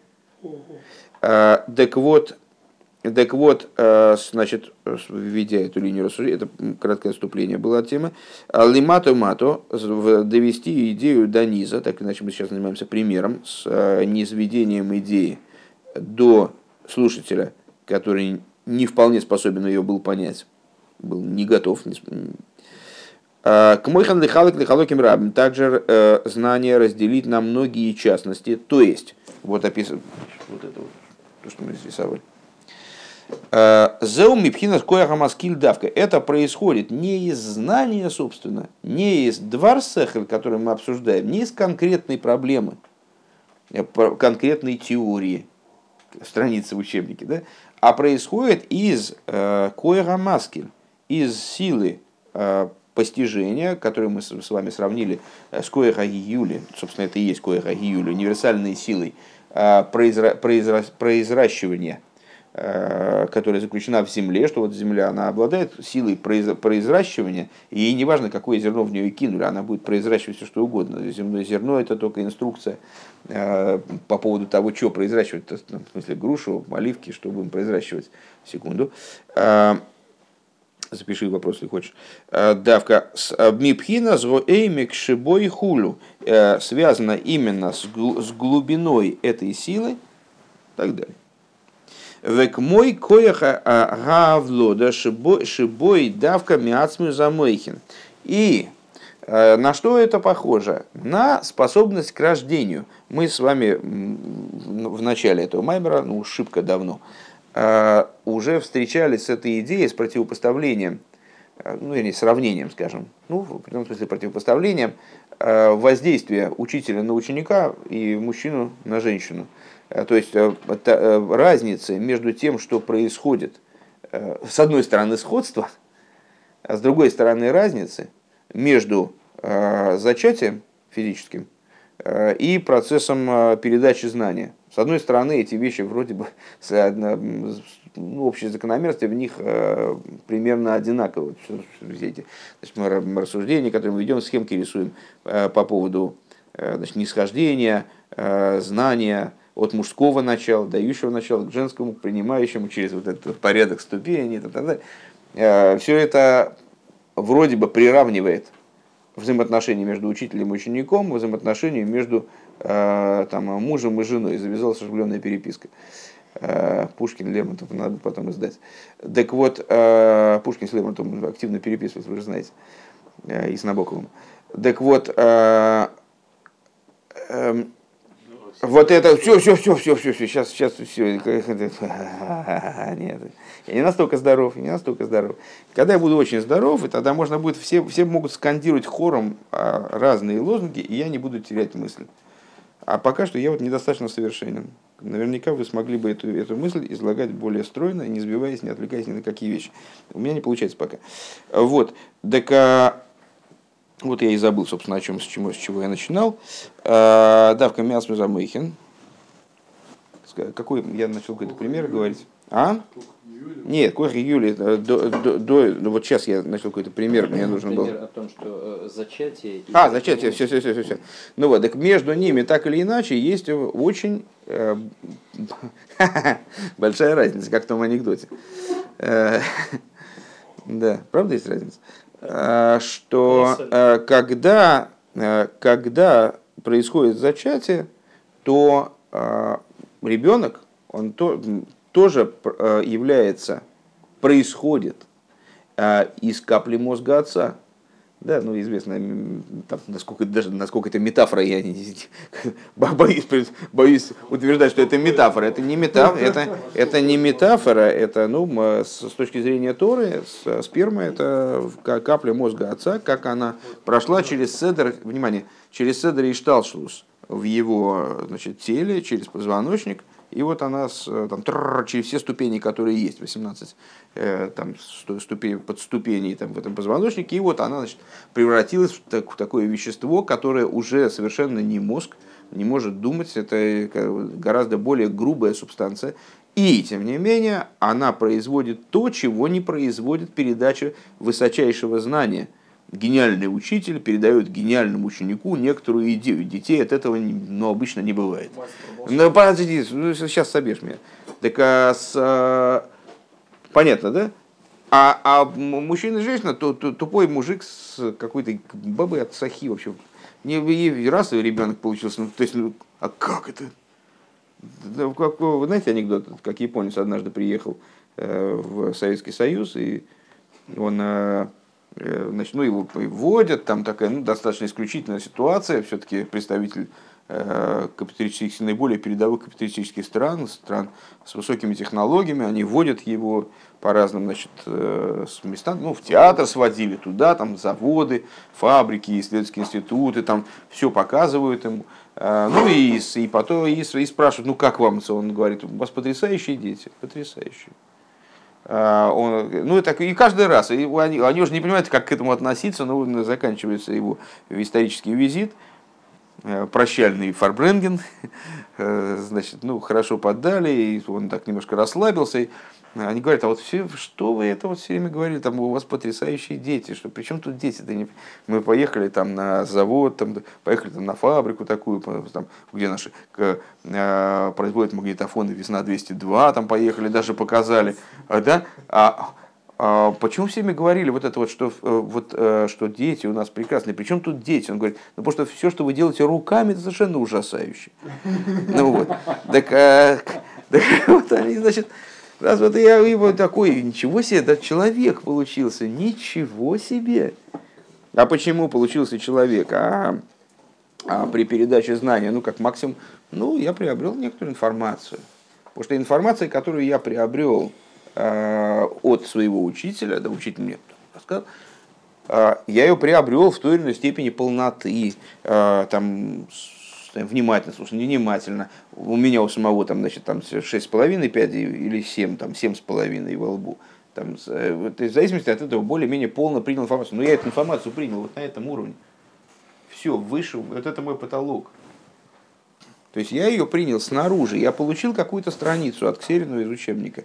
Э, так вот, так вот, э, значит, введя эту линию рассуждения, это краткое отступление было от темы, лимато мато, довести идею до низа, так иначе мы сейчас занимаемся примером, с низведением идеи до слушателя, который не вполне способен ее был понять, был не готов. А, к мойхан лихалок лихалоким рабим также э, знание разделить на многие частности, то есть, вот описано, вот это вот, то, что мы здесь рисовали. А, Зеу мипхина скояхамаскиль давка. Это происходит не из знания, собственно, не из дварсехель, который мы обсуждаем, не из конкретной проблемы, э, конкретной теории, страницы в учебнике, да, а происходит из э, коэра маскель, из силы э, постижения, которую мы с вами сравнили э, с коэра гиюли, собственно, это и есть коэра гиюли, универсальной силой э, произра, произра, произращивания, э, которая заключена в земле, что вот земля, она обладает силой произращивания, и ей не важно, какое зерно в нее кинули, она будет произращивать все, что угодно. Земное зерно – это только инструкция Э, по поводу того, что произращивать, ну, в смысле грушу, оливки, что будем произращивать. Секунду. Э, запиши вопрос, если хочешь. Э, давка с мипхина зроэймик шибой хулю связана именно с глубиной этой силы так далее. Век мой кояха гавлода шибой давка миацмю замойхин. И Э, на что это похоже? На способность к рождению. Мы с вами в начале этого маймера, ну, шибко давно, э, уже встречались с этой идеей, с противопоставлением, э, ну, или сравнением, скажем, ну, в этом смысле противопоставлением воздействия учителя на ученика и мужчину на женщину. То есть разница между тем, что происходит, с одной стороны, сходство, а с другой стороны, разницы между зачатием физическим и процессом передачи знания. С одной стороны, эти вещи вроде бы ну, общие закономерности в них примерно одинаковые. Все эти значит, мы рассуждения, которые мы ведем, схемки рисуем по поводу значит, нисхождения, знания от мужского начала, дающего начала к женскому, принимающему через вот этот порядок ступеней и так далее. Все это вроде бы приравнивает взаимоотношения между учителем и учеником, взаимоотношения между там, мужем и женой. Завязалась оживленная переписка. Пушкин, Лермонтов, надо потом издать. Так вот, Пушкин с Лермонтовым активно переписываются, вы же знаете, и с Набоковым. Так вот, вот это все, все, все, все, все, все, сейчас, сейчас все. Нет, я не настолько здоров, не настолько здоров. Когда я буду очень здоров, и тогда можно будет, все, все могут скандировать хором а, разные лозунги, и я не буду терять мысль. А пока что я вот недостаточно совершенен. Наверняка вы смогли бы эту, эту мысль излагать более стройно, не сбиваясь, не отвлекаясь ни на какие вещи. У меня не получается пока. Вот. Так а, вот я и забыл, собственно, о чем, с, чего, с чего я начинал. А, давка мясо замыхин. Какой я начал какой-то пример говорить? А? Нет, Кохи Юли, э, до, до, до, ну вот сейчас я начал какой-то пример, мне нужен был. Пример о том, что э, зачатие... А, зачатие, все, все, все, все, все. Ну вот, так между ними так или иначе есть очень э, большая разница, как в том анекдоте. Да, правда есть разница? Э, что э, когда, э, когда происходит зачатие, то ребенок, он то, тоже является, происходит из капли мозга отца. Да, ну известно, там, насколько, даже насколько это метафора, я не, боюсь, боюсь утверждать, что это метафора. Это не метафора, это, это не метафора, это, ну, с, точки зрения Торы, с, сперма это капля мозга отца, как она прошла через седер, внимание, через седер и шталшлус в его значит, теле, через позвоночник – и вот она с, э, там, через все ступени, которые есть, 18 э, там, ступень, подступеней там, в этом позвоночнике, и вот она значит, превратилась в, так, в такое вещество, которое уже совершенно не мозг, не может думать, это э, гораздо более грубая субстанция. И, тем не менее, она производит то, чего не производит передача высочайшего знания – гениальный учитель передает гениальному ученику некоторую идею. Детей от этого ну, обычно не бывает. Ну, подожди, ну, сейчас собьешь меня. Так а с, а, понятно, да? А, а мужчина и женщина, то, то, тупой мужик с какой-то бабой от сахи вообще. Не раз ребенок получился, ну, то есть, ну, а как это? Как, вы знаете анекдот, как японец однажды приехал э, в Советский Союз, и он Э, значит, ну, его вводят, там такая ну, достаточно исключительная ситуация, все-таки представитель э, капиталистических, наиболее передовых капиталистических стран, стран с высокими технологиями, они вводят его по разным значит, э, местам, ну, в театр сводили туда, там заводы, фабрики, исследовательские институты, там все показывают ему. Ну и, и потом и, и спрашивают, ну как вам? Он говорит, у вас потрясающие дети, потрясающие. А, он, ну, так и каждый раз. И они, они уже не понимают, как к этому относиться, но заканчивается его исторический визит, прощальный Фарбренген, э, значит, ну, хорошо поддали, и он так немножко расслабился, они говорят, а вот все, что вы это вот все время говорили, там у вас потрясающие дети, что при чем тут дети? -то не... Мы поехали там на завод, там, поехали там на фабрику такую, там, где наши к, э, производят магнитофоны «Весна 202», там поехали, даже показали, а, да? А почему все время говорили вот это вот, что, э, вот, э, что дети у нас прекрасные? Причем тут дети? Он говорит, ну потому что все, что вы делаете руками, это совершенно ужасающе. Ну вот. Так, э, так вот они, значит, Раз вот я его такой, ничего себе, этот человек получился, ничего себе. А почему получился человек? А, а при передаче знания, ну как максимум, ну я приобрел некоторую информацию. Потому что информация, которую я приобрел от своего учителя, да учитель мне рассказал, э, я ее приобрел в той или иной степени полноты, э, там, внимательно, слушай, невнимательно. У меня у самого там, значит, там 6,5 пядей или 7, там 7,5 во лбу. Там, э, в зависимости от этого более-менее полно принял информацию. Но я эту информацию принял вот на этом уровне. Все, выше, вот это мой потолок. То есть я ее принял снаружи, я получил какую-то страницу от Ксерина из учебника.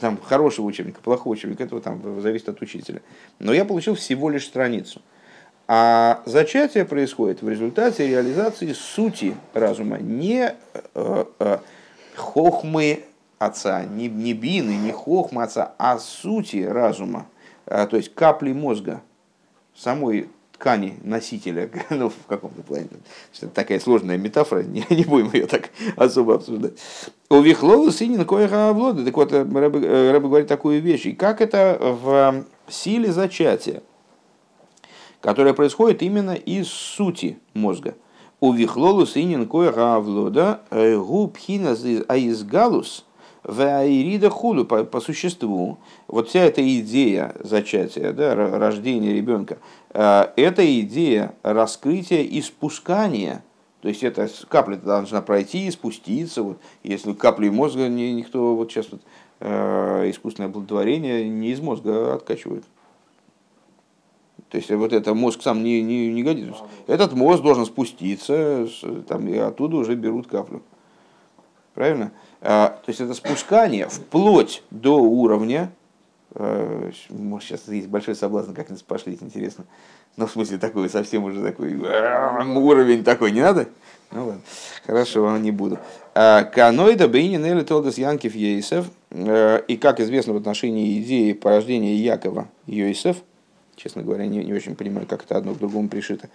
Там хорошего учебника, плохого учебника, это там зависит от учителя. Но я получил всего лишь страницу. А зачатие происходит в результате реализации сути разума, не э, э, хохмы отца, не, не бины, не хохмы отца, а сути разума, э, то есть капли мозга, самой ткани носителя, ну, в каком-то плане. Это такая сложная метафора, не, не будем ее так особо обсуждать. У Вихлова сынин коеха облода. Так вот, Рэбе, Рэбе говорит такую вещь. И как это в силе зачатия? которая происходит именно из сути мозга. У вихлолу синин кое равлода э, губхина аизгалус в аирида худу по, по существу. Вот вся эта идея зачатия, да, рождения ребенка, это идея раскрытия и спускания то есть эта капля должна пройти и спуститься. Вот. Если капли мозга никто вот сейчас вот, э, искусственное оплодотворение не из мозга откачивает. То есть вот это мозг сам не, не, не годится. Этот мозг должен спуститься, там, и оттуда уже берут каплю. Правильно? А, то есть это спускание вплоть до уровня, а, может сейчас есть большой соблазн, как нас пошлить, интересно. Но в смысле такой, совсем уже такой, уровень такой не надо? Ну ладно, хорошо, не буду. Каноида Бейнин или Толдес Янкив Ейсев, и как известно в отношении идеи порождения Якова Йосеф, Честно говоря, не, не очень понимаю, как это одно к другому пришито.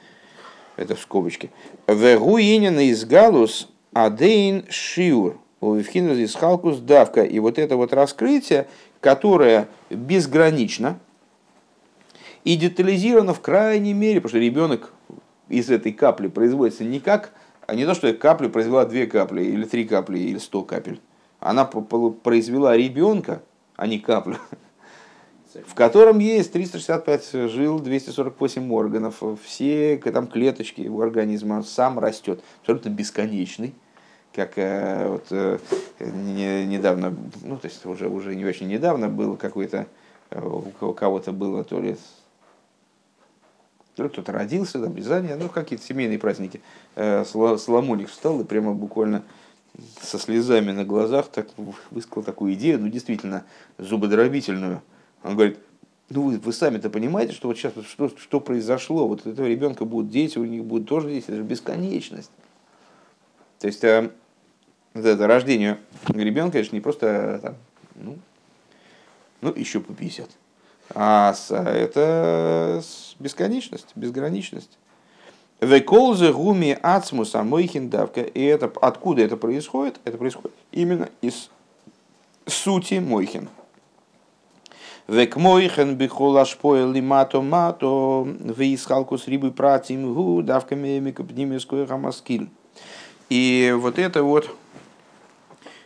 Это в скобочке. Вегуинина из галус адейн шиур. Увивхинус из халкус давка. И вот это вот раскрытие, которое безгранично и детализировано в крайней мере, потому что ребенок из этой капли производится не как, а не то, что капля произвела две капли, или три капли, или сто капель. Она произвела ребенка, а не каплю в котором есть 365 жил, 248 органов, все там клеточки его организма, сам растет, абсолютно бесконечный, как э, вот, э, не, недавно, ну то есть уже, уже не очень недавно был какой-то, э, у кого-то было то ли кто-то родился, там, вязание, ну, какие-то семейные праздники. Соломоник встал и прямо буквально со слезами на глазах так высказал такую идею, ну, действительно, зубодробительную – он говорит, ну вы, вы сами-то понимаете, что вот сейчас что, что произошло, вот этого ребенка будут дети, у них будут тоже дети, это же бесконечность. То есть э, это рождение ребенка, же не просто э, там, ну, ну еще по 50, а с, это бесконечность, безграничность. Веколзе гуми ацмуса мойхин давка. И это, откуда это происходит? Это происходит именно из сути мойхин. Век мойхен бихол ашпоэл лимато мато веисхалкус рибы пратим гу давками микопнимискую хамаскиль. И вот это вот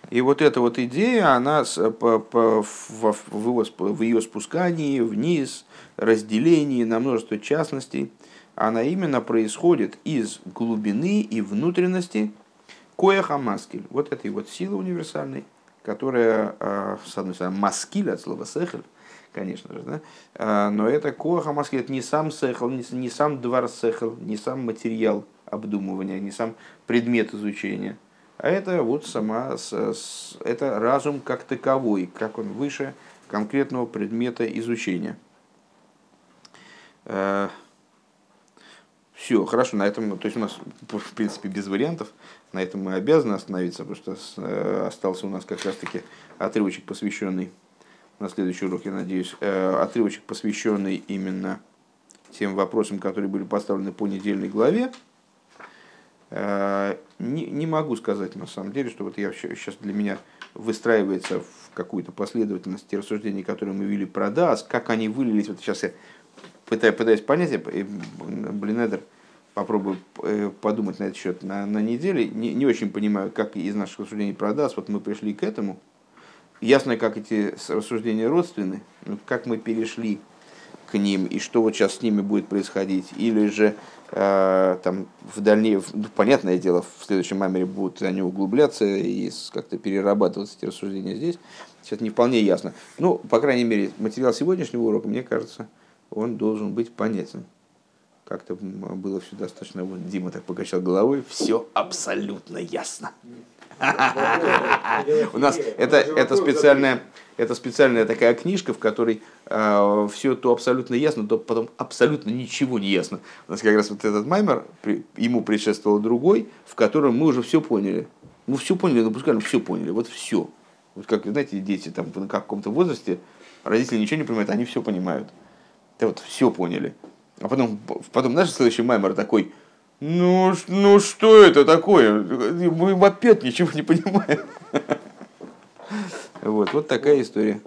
и вот эта вот идея, она по, по, в, в, в ее спускании вниз, разделении на множество частностей, она именно происходит из глубины и внутренности коеха маскиль. Вот этой вот силы универсальной, которая, а, с одной стороны, маскиль от слова сехель, конечно же, да? А, но это коха маски, это не сам сехал, не, сам двор сехал, не сам материал обдумывания, не сам предмет изучения, а это вот сама, это разум как таковой, как он выше конкретного предмета изучения. А, Все, хорошо, на этом, то есть у нас, в принципе, без вариантов, на этом мы обязаны остановиться, потому что э, остался у нас как раз-таки отрывочек, посвященный на следующий урок, я надеюсь, э, отрывочек, посвященный именно тем вопросам, которые были поставлены по недельной главе. Э, не, не могу сказать на самом деле, что вот я сейчас для меня выстраивается в какую-то последовательность те рассуждений, которые мы вели про ДАС, как они вылились. Вот сейчас я пытаюсь, пытаюсь понять, я, блин, Эдер, попробую э, подумать на этот счет на, на неделе. Не, не очень понимаю, как из наших рассуждений про ДАС вот мы пришли к этому – Ясно, как эти рассуждения родственны, ну, как мы перешли к ним и что вот сейчас с ними будет происходить. Или же э, там в дальнейшем, ну, понятное дело, в следующем мамере будут они углубляться и как-то перерабатываться эти рассуждения здесь. Сейчас не вполне ясно. Ну, по крайней мере, материал сегодняшнего урока, мне кажется, он должен быть понятен. Как-то было все достаточно... Вот Дима так покачал головой. Все абсолютно ясно. У нас это, это специальная, это специальная такая книжка, в которой э, все то абсолютно ясно, то потом абсолютно ничего не ясно. У нас как раз вот этот маймер, при, ему предшествовал другой, в котором мы уже все поняли. Мы все поняли, ну пускай все поняли, вот все. Вот как, знаете, дети там в каком-то возрасте, родители ничего не понимают, они все понимают. Да вот все поняли. А потом, потом наш следующий маймер такой, ну, ну что это такое? Мы опять ничего не понимаем. Вот, вот такая история.